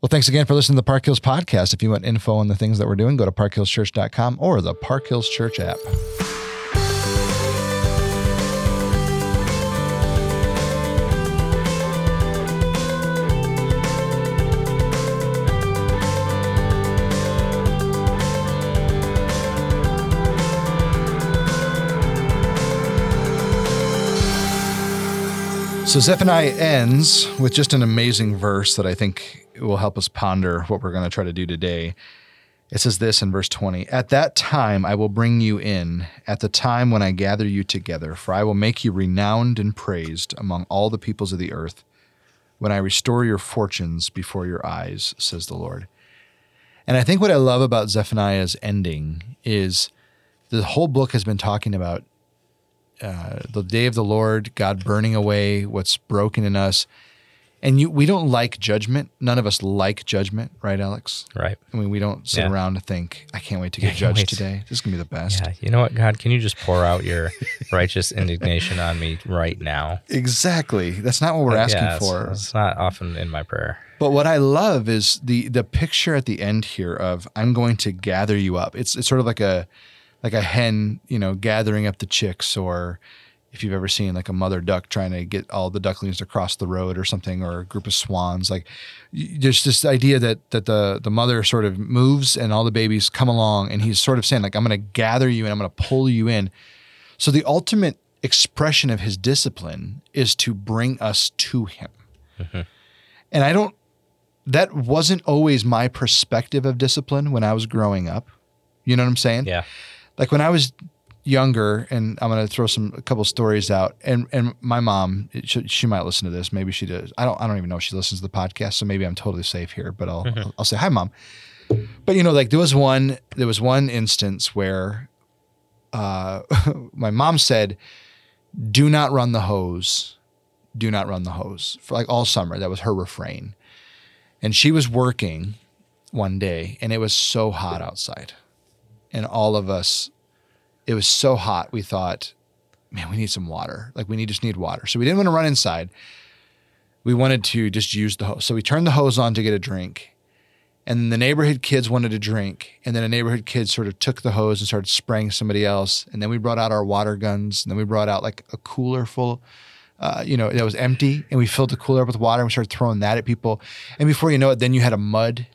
Well, thanks again for listening to the Park Hills podcast. If you want info on the things that we're doing, go to parkhillschurch.com or the Park Hills Church app. So Zephaniah ends with just an amazing verse that I think will help us ponder what we're going to try to do today. It says this in verse 20 At that time I will bring you in, at the time when I gather you together, for I will make you renowned and praised among all the peoples of the earth, when I restore your fortunes before your eyes, says the Lord. And I think what I love about Zephaniah's ending is the whole book has been talking about uh, the day of the Lord, God burning away what's broken in us. And you, we don't like judgment. None of us like judgment, right, Alex? Right. I mean, we don't sit Yeah. around and think, "I can't wait to get judged wait. today. This is gonna be the best." Yeah. You know what, God? Can you just pour out your righteous indignation on me right now? Exactly. That's not what we're asking Yeah, it's- for. It's not often in my prayer. But what I love is the the picture at the end here of I'm going to gather you up. It's it's sort of like a like a hen, you know, gathering up the chicks, or if you've ever seen like a mother duck trying to get all the ducklings to cross the road or something, or a group of swans. Like there's this idea that that the the mother sort of moves and all the babies come along, and he's sort of saying like I'm going to gather you and I'm going to pull you in. So the ultimate expression of his discipline is to bring us to him. Mm-hmm. And I don't that wasn't always my perspective of discipline when I was growing up. You know what I'm saying? Yeah. Like when I was younger, and I'm going to throw some a couple stories out. And and my mom, she, she might listen to this. Maybe she does. I don't. I don't even know if she listens to the podcast. So maybe I'm totally safe here. But I'll I'll, I'll say hi, mom. But you know, like there was one there was one instance where uh, my mom said, "Do not run the hose." Do not run the hose for like all summer. That was her refrain. And she was working one day and it was so hot outside. And all of us, it was so hot, we thought, man, we need some water. Like we need just need water. So we didn't want to run inside. We wanted to just use the hose. So we turned the hose on to get a drink. And the neighborhood kids wanted to drink. And then a neighborhood kid sort of took the hose and started spraying somebody else. And then we brought out our water guns. And then we brought out like a cooler full uh, you know, that was empty, and we filled the cooler up with water and we started throwing that at people. And before you know it, then you had a mud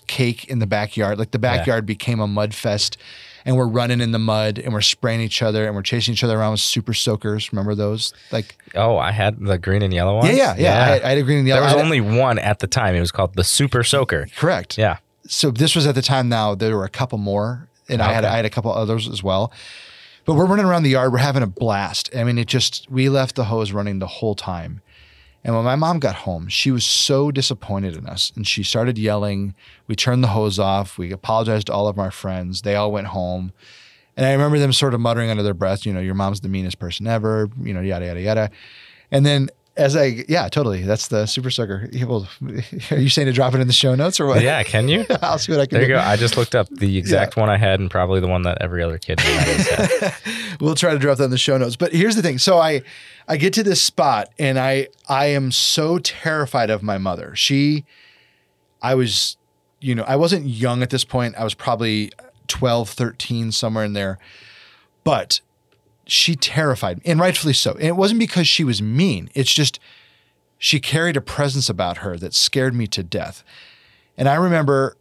cake in the backyard. Like the backyard became a mud fest, and we're running in the mud and we're spraying each other and we're chasing each other around with super soakers. Remember those? Like, Oh, I had the green and yellow one. yeah, yeah, yeah. I, I had a green and yellow. there was had- only one at the time. It was called the Super Soaker. correct. Yeah. so this was at the time now there were a couple more and I had I had a couple others as well. But we're running around the yard, we're having a blast. I mean, it just we left the hose running the whole time. And when my mom got home, she was so disappointed in us and she started yelling. We turned the hose off. We apologized to all of our friends. They all went home. And I remember them sort of muttering under their breath, you know, your mom's the meanest person ever, you know, yada, yada, yada. And then as I, yeah, totally. That's the super soaker. Well, are you saying to drop it in the show notes or what? Yeah, can you? I'll see what I can There you do. go. I just looked up the exact one I had and probably the one that every other kid in the 90s had. we'll try to drop that in the show notes. But here's the thing. So I I get to this spot and I I am so terrified of my mother. She I was, you know, I wasn't young at this point. I was probably 12, 13, somewhere in there. But she terrified me, and rightfully so. And it wasn't because she was mean. It's just she carried a presence about her that scared me to death. And I remember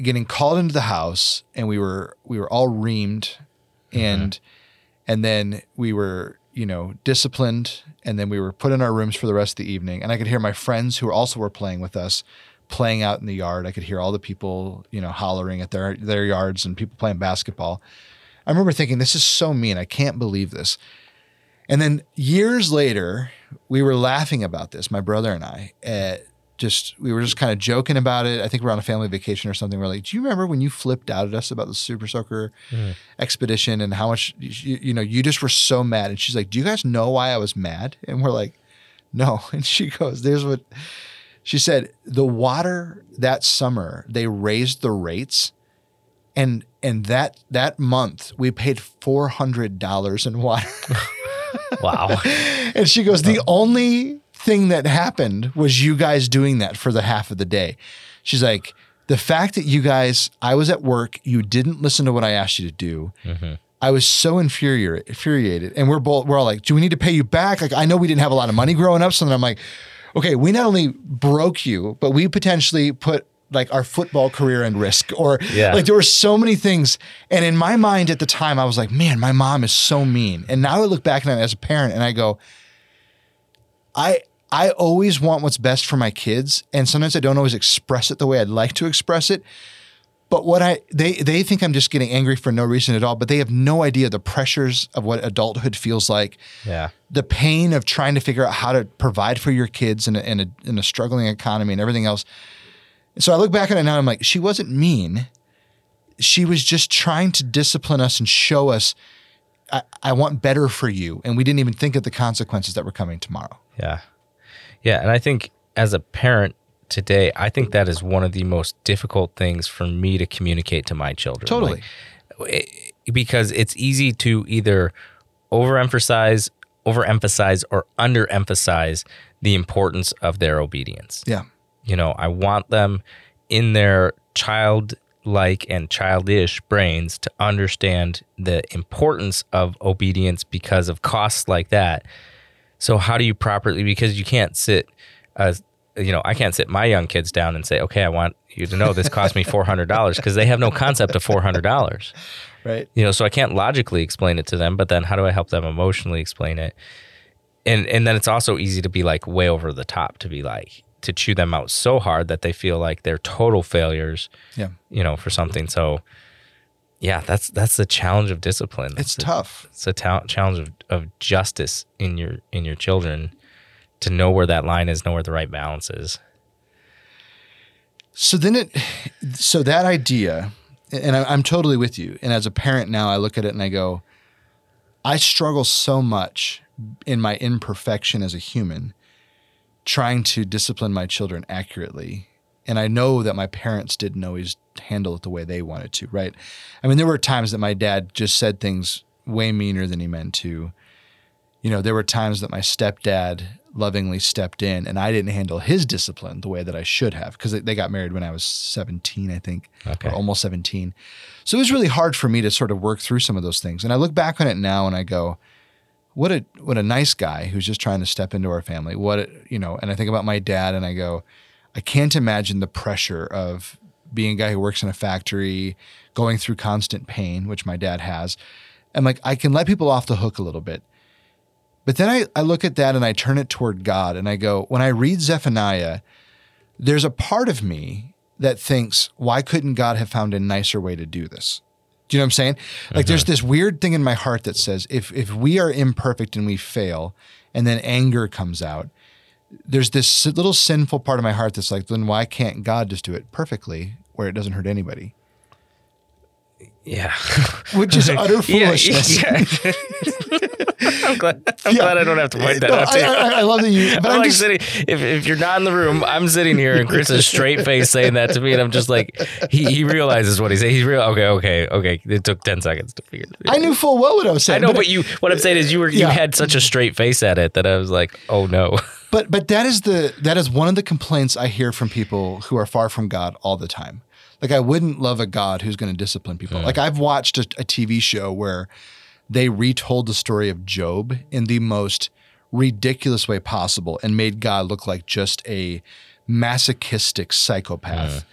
getting called into the house and we were we were all reamed mm-hmm. and and then we were you know disciplined and then we were put in our rooms for the rest of the evening and i could hear my friends who also were playing with us playing out in the yard i could hear all the people you know hollering at their their yards and people playing basketball i remember thinking this is so mean. I can't believe this. And then years later we were laughing about this my brother and i at just we were just kind of joking about it. I think we we're on a family vacation or something. We're like do you remember when you flipped out at us about the super soaker mm. expedition and how much you, you know you just were so mad? And she's like do you guys know why i was mad? And we're like no. And she goes there's what she said the water that summer they raised the rates and and that that month we paid $400 in water Wow. and she goes the only thing that happened was you guys doing that for the half of the day. She's like, the fact that you guys, I was at work, you didn't listen to what I asked you to do. Mm-hmm. I was so infuriated, infuriated. And we're both, we're all like, do we need to pay you back? Like, I know we didn't have a lot of money growing up. So then I'm like, okay, we not only broke you, but we potentially put like our football career and risk or Yeah. like there were so many things. And in my mind at the time, I was like, man, my mom is so mean. And now I look back at it as a parent and I go, I I always want what's best for my kids, and sometimes I don't always express it the way I'd like to express it. But what I they they think I'm just getting angry for no reason at all, but they have no idea the pressures of what adulthood feels like, Yeah. the pain of trying to figure out how to provide for your kids in a, in a, in a struggling economy and everything else. So I look back at it now, I'm like, she wasn't mean. She was just trying to discipline us and show us, I, I want better for you. And we didn't even think of the consequences that were coming tomorrow. Yeah. Yeah. And I think as a parent today, I think that is one of the most difficult things for me to communicate to my children. Totally. Like, it- because it's easy to either overemphasize, overemphasize, or underemphasize the importance of their obedience. Yeah. You know, I want them in their childlike and childish brains to understand the importance of obedience because of costs like that. So how do you properly because you can't sit uh you know, I can't sit my young kids down and say, "Okay, I want you to know this cost me $400" because they have no concept of $400 Right. you know so i can't logically explain it to them but then how do i help them emotionally explain it and and then it's also easy to be like way over the top to be like to chew them out so hard that they feel like they're total failures Yeah. you know for something so yeah that's that's the challenge of discipline It's That's the- tough. it's a ta- challenge of, of justice in your in your children to know where that line is know where the right balance is So then it, so that idea, and I, I'm totally with you. And as a parent now, I look at it and I go, I struggle so much in my imperfection as a human, trying to discipline my children accurately. And I know that my parents didn't always handle it the way they wanted to, right? I mean, there were times that my dad just said things way meaner than he meant to. You know, there were times that my stepdad lovingly stepped in and I didn't handle his discipline the way that I should have because they got married when I was 17, I think, Okay. or almost 17. So it was really hard for me to sort of work through some of those things. And I look back on it now and I go, what a what a nice guy who's just trying to step into our family. What a, you know, and I think about my dad and I go, I can't imagine the pressure of being a guy who works in a factory, going through constant pain, which my dad has. And like I can let people off the hook a little bit. But then I, I look at that and I turn it toward God and I go, when I read Zephaniah, there's a part of me that thinks, why couldn't God have found a nicer way to do this? Do you know what I'm saying? Like there's uh-huh. this weird thing in my heart that says if if we are imperfect and we fail and then anger comes out, there's this little sinful part of my heart that's like, then why can't God just do it perfectly where it doesn't hurt anybody? Yeah Which is utter Yeah, foolishness. yeah. i'm glad i'm Yeah. glad i don't have to point that No, out to I, you I, I love that you, but I'm, I'm, like just, sitting. If, if you're not in the room, I'm sitting here, and Chris is straight face saying that to me, and I'm just like, he, he realizes what he's saying. He's real. Okay, okay, okay. It took ten seconds to figure. it out. I knew full well what I was saying. I know, but you. What I'm saying is, you were you had such a straight face at it that I was like, oh no. But but that is the that is one of the complaints I hear from people who are far from God all the time. Like I wouldn't love a God who's going to discipline people. Like I've watched a, a TV show where they retold the story of Job in the most ridiculous way possible and made God look like just a masochistic psychopath.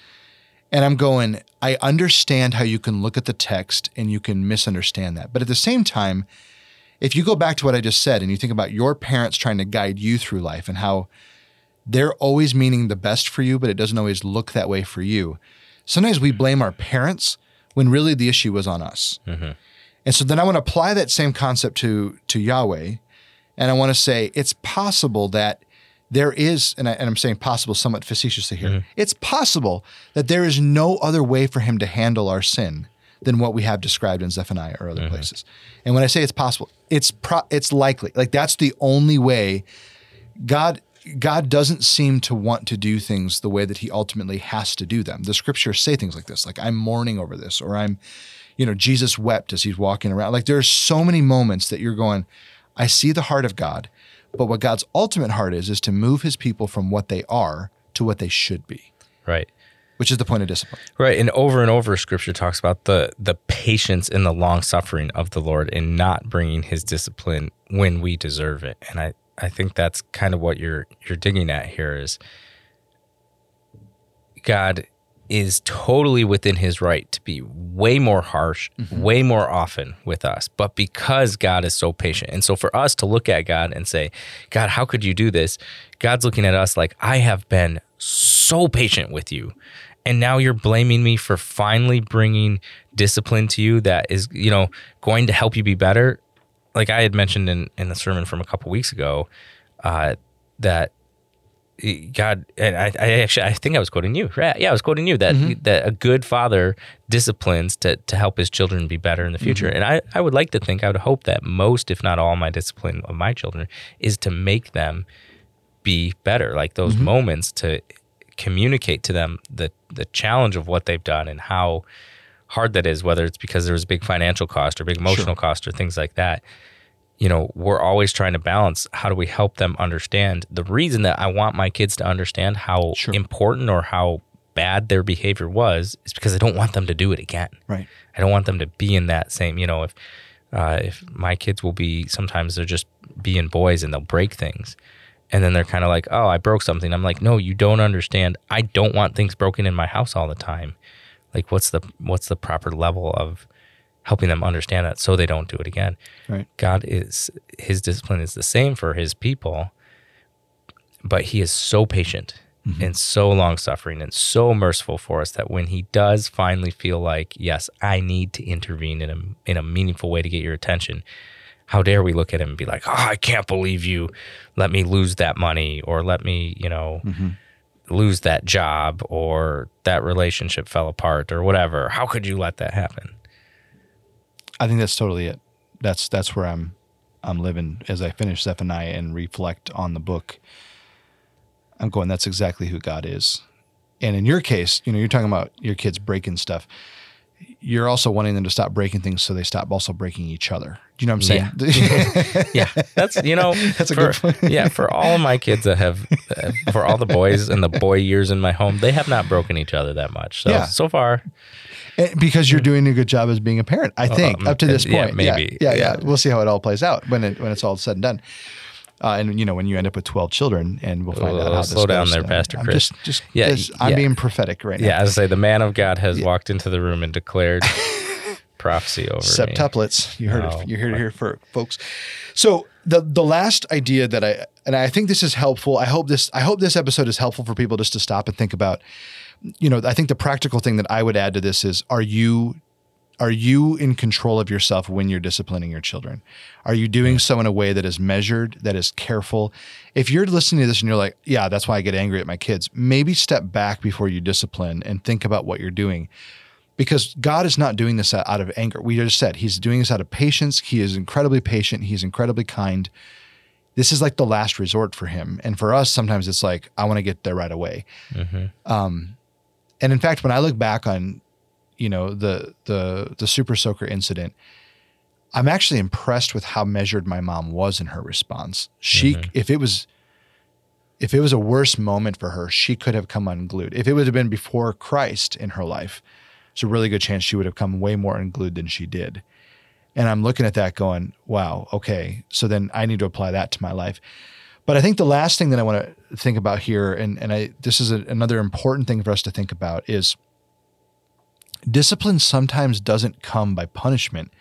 And I'm going, I understand how you can look at the text and you can misunderstand that. But at the same time, if you go back to what I just said and you think about your parents trying to guide you through life and how they're always meaning the best for you, but it doesn't always look that way for you. Sometimes we blame our parents when really the issue was on us. Mm-hmm. And so then I want to apply that same concept to to Yahweh, and I want to say it's possible that there is, and, I, and I'm saying possible somewhat facetiously here. Mm-hmm. It's possible that there is no other way for him to handle our sin than what we have described in Zephaniah or other mm-hmm. places. And when I say it's possible, it's pro- it's likely. Like that's the only way God God doesn't seem to want to do things the way that he ultimately has to do them. The scriptures say things like this, like I'm mourning over this, or I'm, you know, Jesus wept as he's walking around. Like there's so many moments that you're going, I see the heart of God, But what God's ultimate heart is, is to move his people from what they are to what they should be, Right. which is the point of discipline. Right. And over and over scripture talks about the the patience and the long suffering of the Lord in not bringing his discipline when we deserve it. And I I think that's kind of what you're you're digging at here is God is totally within his right to be way more harsh, mm-hmm. way more often with us. But because God is so patient. And so for us to look at God and say, God, how could you do this? God's looking at us like, I have been so patient with you. And now you're blaming me for finally bringing discipline to you that is, you know, going to help you be better. Like I had mentioned in, in the sermon from a couple weeks ago, uh, that eh, God, and I, I actually, I think I was quoting you. Right? Yeah, I was quoting you that mm-hmm. that a good father disciplines to to help his children be better in the mm-hmm. future. And I, I would like to think, I would hope that most, if not all, my discipline of my children is to make them be better. Like those mm-hmm. moments to communicate to them the the challenge of what they've done and how hard that is, whether it's because there was a big financial cost or big emotional cost or things like that you know, we're always trying to balance how do we help them understand the reason that I want my kids to understand how Sure. important or how bad their behavior was is because I don't want them to do it again. Right. I don't want them to be in that same, you know, if uh, if my kids will be sometimes they're just being boys and they'll break things. And then they're kind of like, "Oh, I broke something." I'm like, "No, you don't understand. I don't want things broken in my house all the time." Like what's the what's the proper level of helping them understand that so they don't do it again? Right. God is his discipline is the same for his people, but he is so patient mm-hmm. and so long suffering and so merciful for us that when he does finally feel like, yes, I need to intervene in a in a meaningful way to get your attention, how dare we look at him and be like, Oh, I can't believe you let me lose that money or let me, you know, mm-hmm. Lose that job or that relationship fell apart or whatever. How could you let that happen? I think that's totally it. That's that's where I'm I'm living as I finish Zephaniah and reflect on the book. I'm going, that's exactly who God is. And in your case, you know, you're talking about your kids breaking stuff. You're also wanting them to stop breaking things so they stop also breaking each other. Do you know what I'm saying? yeah, that's you know That's a for, good point. yeah, for all of my kids that have, uh, for all the boys and the boy years in my home, they have not broken each other that much. So Yeah. so far, And because you're doing a good job as being a parent, I think, um, up to this yeah, point. maybe. Yeah, yeah, Yeah. We'll see how it all plays out when it when it's all said and done. Uh, and you know, when you end up with twelve children, and we'll find out Oh, how this slow down there, Uh, Pastor I'm Chris. Just, just, Yeah, just- I'm being prophetic right now. yeah, as I say, the man of God has walked into the room and declared prophecy over me. septuplets. You heard Oh, it. You heard it here, for folks. So the the last idea that I and I think this is helpful. I hope this I hope this episode is helpful for people just to stop and think about. You know, I think the practical thing that I would add to this is: Are you are you in control of yourself when you're disciplining your children? Are you doing so in a way that is measured, that is careful? If you're listening to this and you're like, yeah, that's why I get angry at my kids, maybe step back before you discipline and think about what you're doing because God is not doing this out of anger. We just said he's doing this out of patience. He is incredibly patient. He's incredibly kind. This is like the last resort for him. And for us, sometimes it's like, I want to get there right away. Um, and in fact, when I look back on, you know, the the the super soaker incident, I'm actually impressed with how measured my mom was in her response. She, mm-hmm. if it was, if it was a worse moment for her, she could have come unglued. If it would have been before Christ in her life, there's a really good chance she would have come way more unglued than she did. And I'm looking at that going, wow, okay. So then I need to apply that to my life. But I think the last thing that I want to think about here, and, and I this is a, another important thing for us to think about, is discipline sometimes doesn't come by punishment.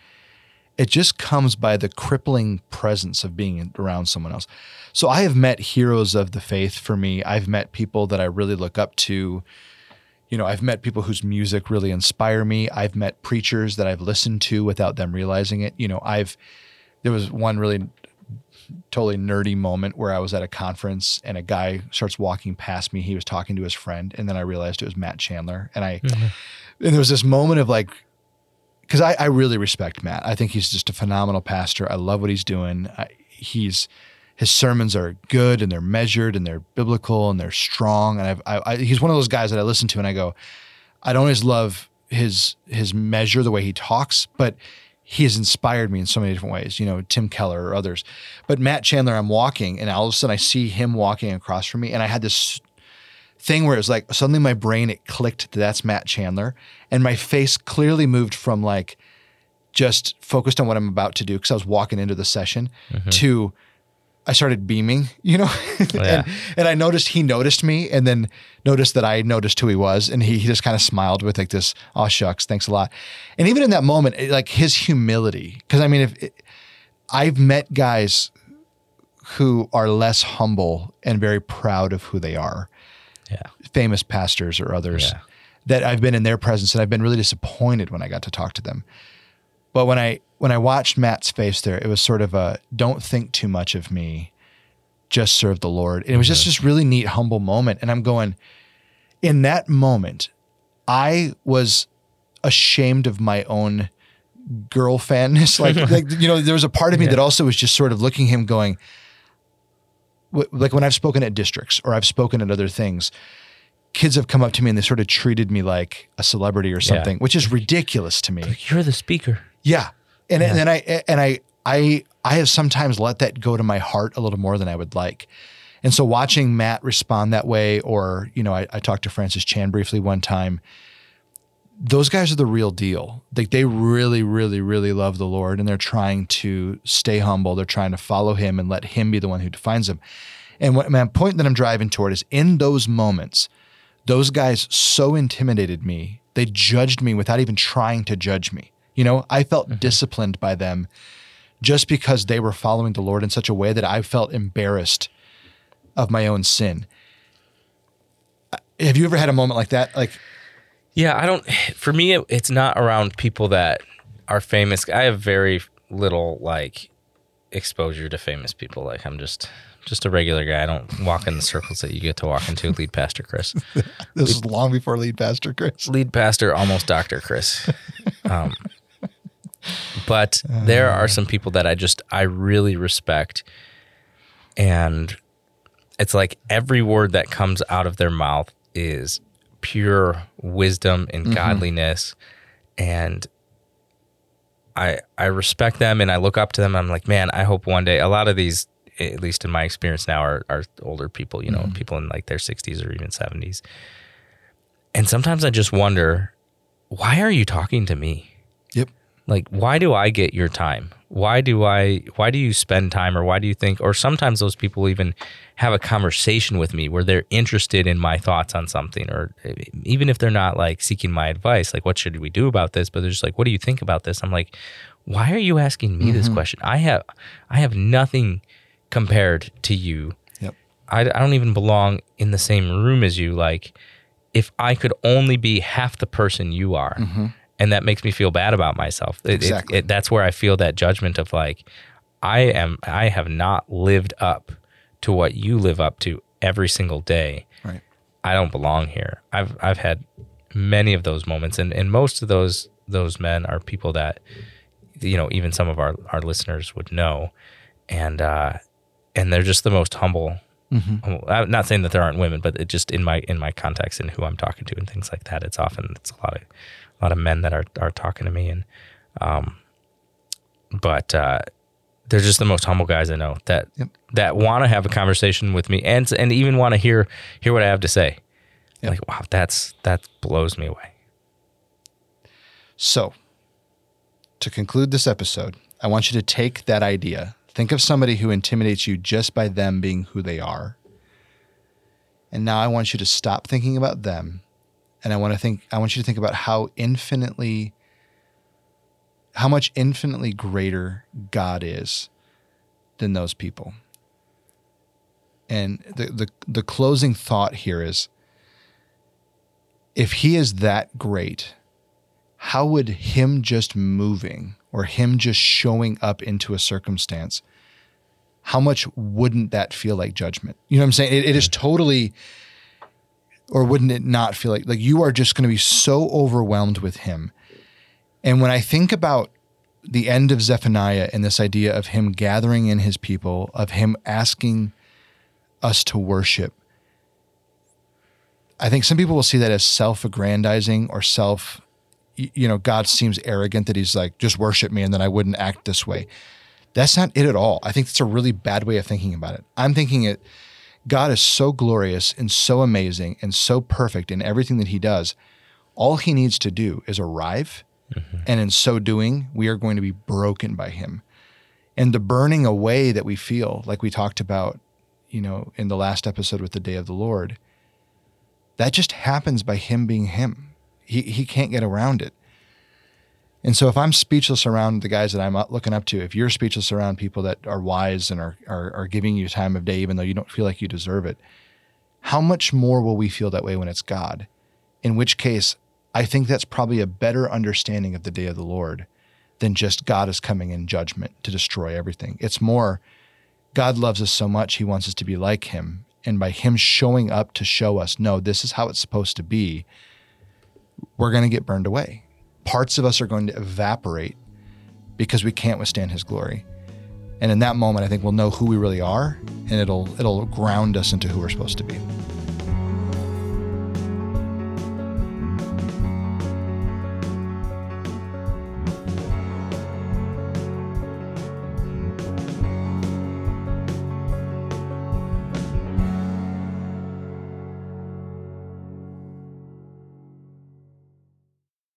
It just comes by the crippling presence of being around someone else. So I have met heroes of the faith for me. I've met people that I really look up to. You know, I've met people whose music really inspire me. I've met preachers that I've listened to without them realizing it. You know, I've there was one really totally nerdy moment where I was at a conference and a guy starts walking past me. He was talking to his friend, and then I realized it was Matt Chandler. And I mm-hmm. and there was this moment of like because I, I really respect Matt. I think he's just a phenomenal pastor. I love what he's doing. I, he's his sermons are good and they're measured and they're biblical and they're strong. And I've, I, I, he's one of those guys that I listen to and I go, I don't always love his his measure the way he talks, but he has inspired me in so many different ways, you know, Tim Keller or others. But Matt Chandler, I'm walking and all of a sudden I see him walking across from me. And I had this thing where it was like suddenly my brain, it clicked that that's Matt Chandler. And my face clearly moved from like just focused on what I'm about to do because I was walking into the session mm-hmm. to I started beaming, you know, oh, Yeah. and, and I noticed he noticed me and then noticed that I noticed who he was. And he, he just kind of smiled with like this, oh shucks, thanks a lot. And even in that moment, it- like his humility, because I mean, if it, I've met guys who are less humble and very proud of who they are, Yeah. famous pastors or others Yeah. that I've been in their presence and I've been really disappointed when I got to talk to them. But when I when I watched Matt's face there, it was sort of a don't think too much of me, just serve the Lord. And it was just mm-hmm. this really neat, humble moment. And I'm going, in that moment, I was ashamed of my own girl fanness. Like, like you know, there was a part of me Yeah. that also was just sort of looking at him going, like when I've spoken at districts or I've spoken at other things, kids have come up to me and they sort of treated me like a celebrity or something, which is ridiculous to me. Like, You're the speaker. Yeah. And Yeah. and then I and I I I have sometimes let that go to my heart a little more than I would like. And so watching Matt respond that way, or you know, I, I talked to Francis Chan briefly one time. Those guys are the real deal. Like they really, really, really love the Lord and they're trying to stay humble. They're trying to follow him and let him be the one who defines them. And what my point that I'm driving toward is in those moments, those guys so intimidated me. They judged me without even trying to judge me. You know, I felt disciplined by them just because they were following the Lord in such a way that I felt embarrassed of my own sin. Have you ever had a moment like that? Like, Yeah, I don't. For me, it, it's not around people that are famous. I have very little like exposure to famous people. Like I'm just just a regular guy. I don't walk in the circles that you get to walk into. Lead pastor Chris, this is long before lead pastor Chris. lead pastor, almost Doctor Chris. Um, but there are some people that I just I really respect, and it's like every word that comes out of their mouth is pure wisdom and mm-hmm. godliness and I I respect them and I look up to them. I'm like, man, I hope one day a lot of these, at least in my experience now, are, are older people, you know, mm-hmm. people in like their 60s or even 70s. And sometimes I just wonder, why are you talking to me? Like, why do I get your time? Why do I, why do you spend time or why do you think, or sometimes those people even have a conversation with me where they're interested in my thoughts on something, or eh, even if they're not like seeking my advice, like, what should we do about this? But they're just like, what do you think about this? I'm like, why are you asking me this mm-hmm. question? I have, I have nothing compared to you. Yep. I, I don't even belong in the same room as you. Like, if I could only be half the person you are, mm-hmm. And that makes me feel bad about myself. It- it- Exactly. it- that's where I feel that judgment of like, I am, I have not lived up to what you live up to every single day. Right. I don't belong here. I've, I've had many of those moments, and, and most of those those men are people that, you know, even some of our, our listeners would know, and uh, and they're just the most humble humble- I'm not saying that there aren't women, but it just in my in my context and who I'm talking to and things like that, it's often it's a lot of a lot of men that are are talking to me and um but uh they're just the most humble guys I know that Yep. that want to have a conversation with me and and even want to hear hear what I have to say. Yep. Like wow, that's that blows me away. So, to conclude this episode, I want you to take that idea. Think of somebody who intimidates you just by them being who they are. And now I want you to stop thinking about them and I want to think I want you to think about how infinitely how much infinitely greater God is than those people. And the the the closing thought here is if he is that great, how would him just moving or him just showing up into a circumstance how much wouldn't that feel like judgment? You know what i'm saying? It, it is totally or wouldn't it not feel like like you are just going to be so overwhelmed with him and when i think about the end of zephaniah and this idea of him gathering in his people of him asking us to worship I think some people will see that as self-aggrandizing or self you know, God seems arrogant that he's like, just worship me and then I wouldn't act this way. That's not it at all. I think that's a really bad way of thinking about it. I'm thinking it, God is so glorious and so amazing and so perfect in everything that he does. All he needs to do is arrive. Mm-hmm. And in so doing, we are going to be broken by him. And the burning away that we feel, like we talked about, you know, in the last episode with the day of the Lord, that just happens by him being him. He, he can't get around it. And so if I'm speechless around the guys that I'm uh, looking up to, if you're speechless around people that are wise and are, are, are giving you time of day, even though you don't feel like you deserve it, how much more will we feel that way when it's God? In which case, I think that's probably a better understanding of the day of the Lord than just God is coming in judgment to destroy everything. It's more God loves us so much, he wants us to be like him. And by him showing up to show us, no, this is how it's supposed to be, we're going to get burned away. Parts of us are going to evaporate because we can't withstand his glory. And in that moment, I think we'll know who we really are and it'll it'll ground us into who we're supposed to be.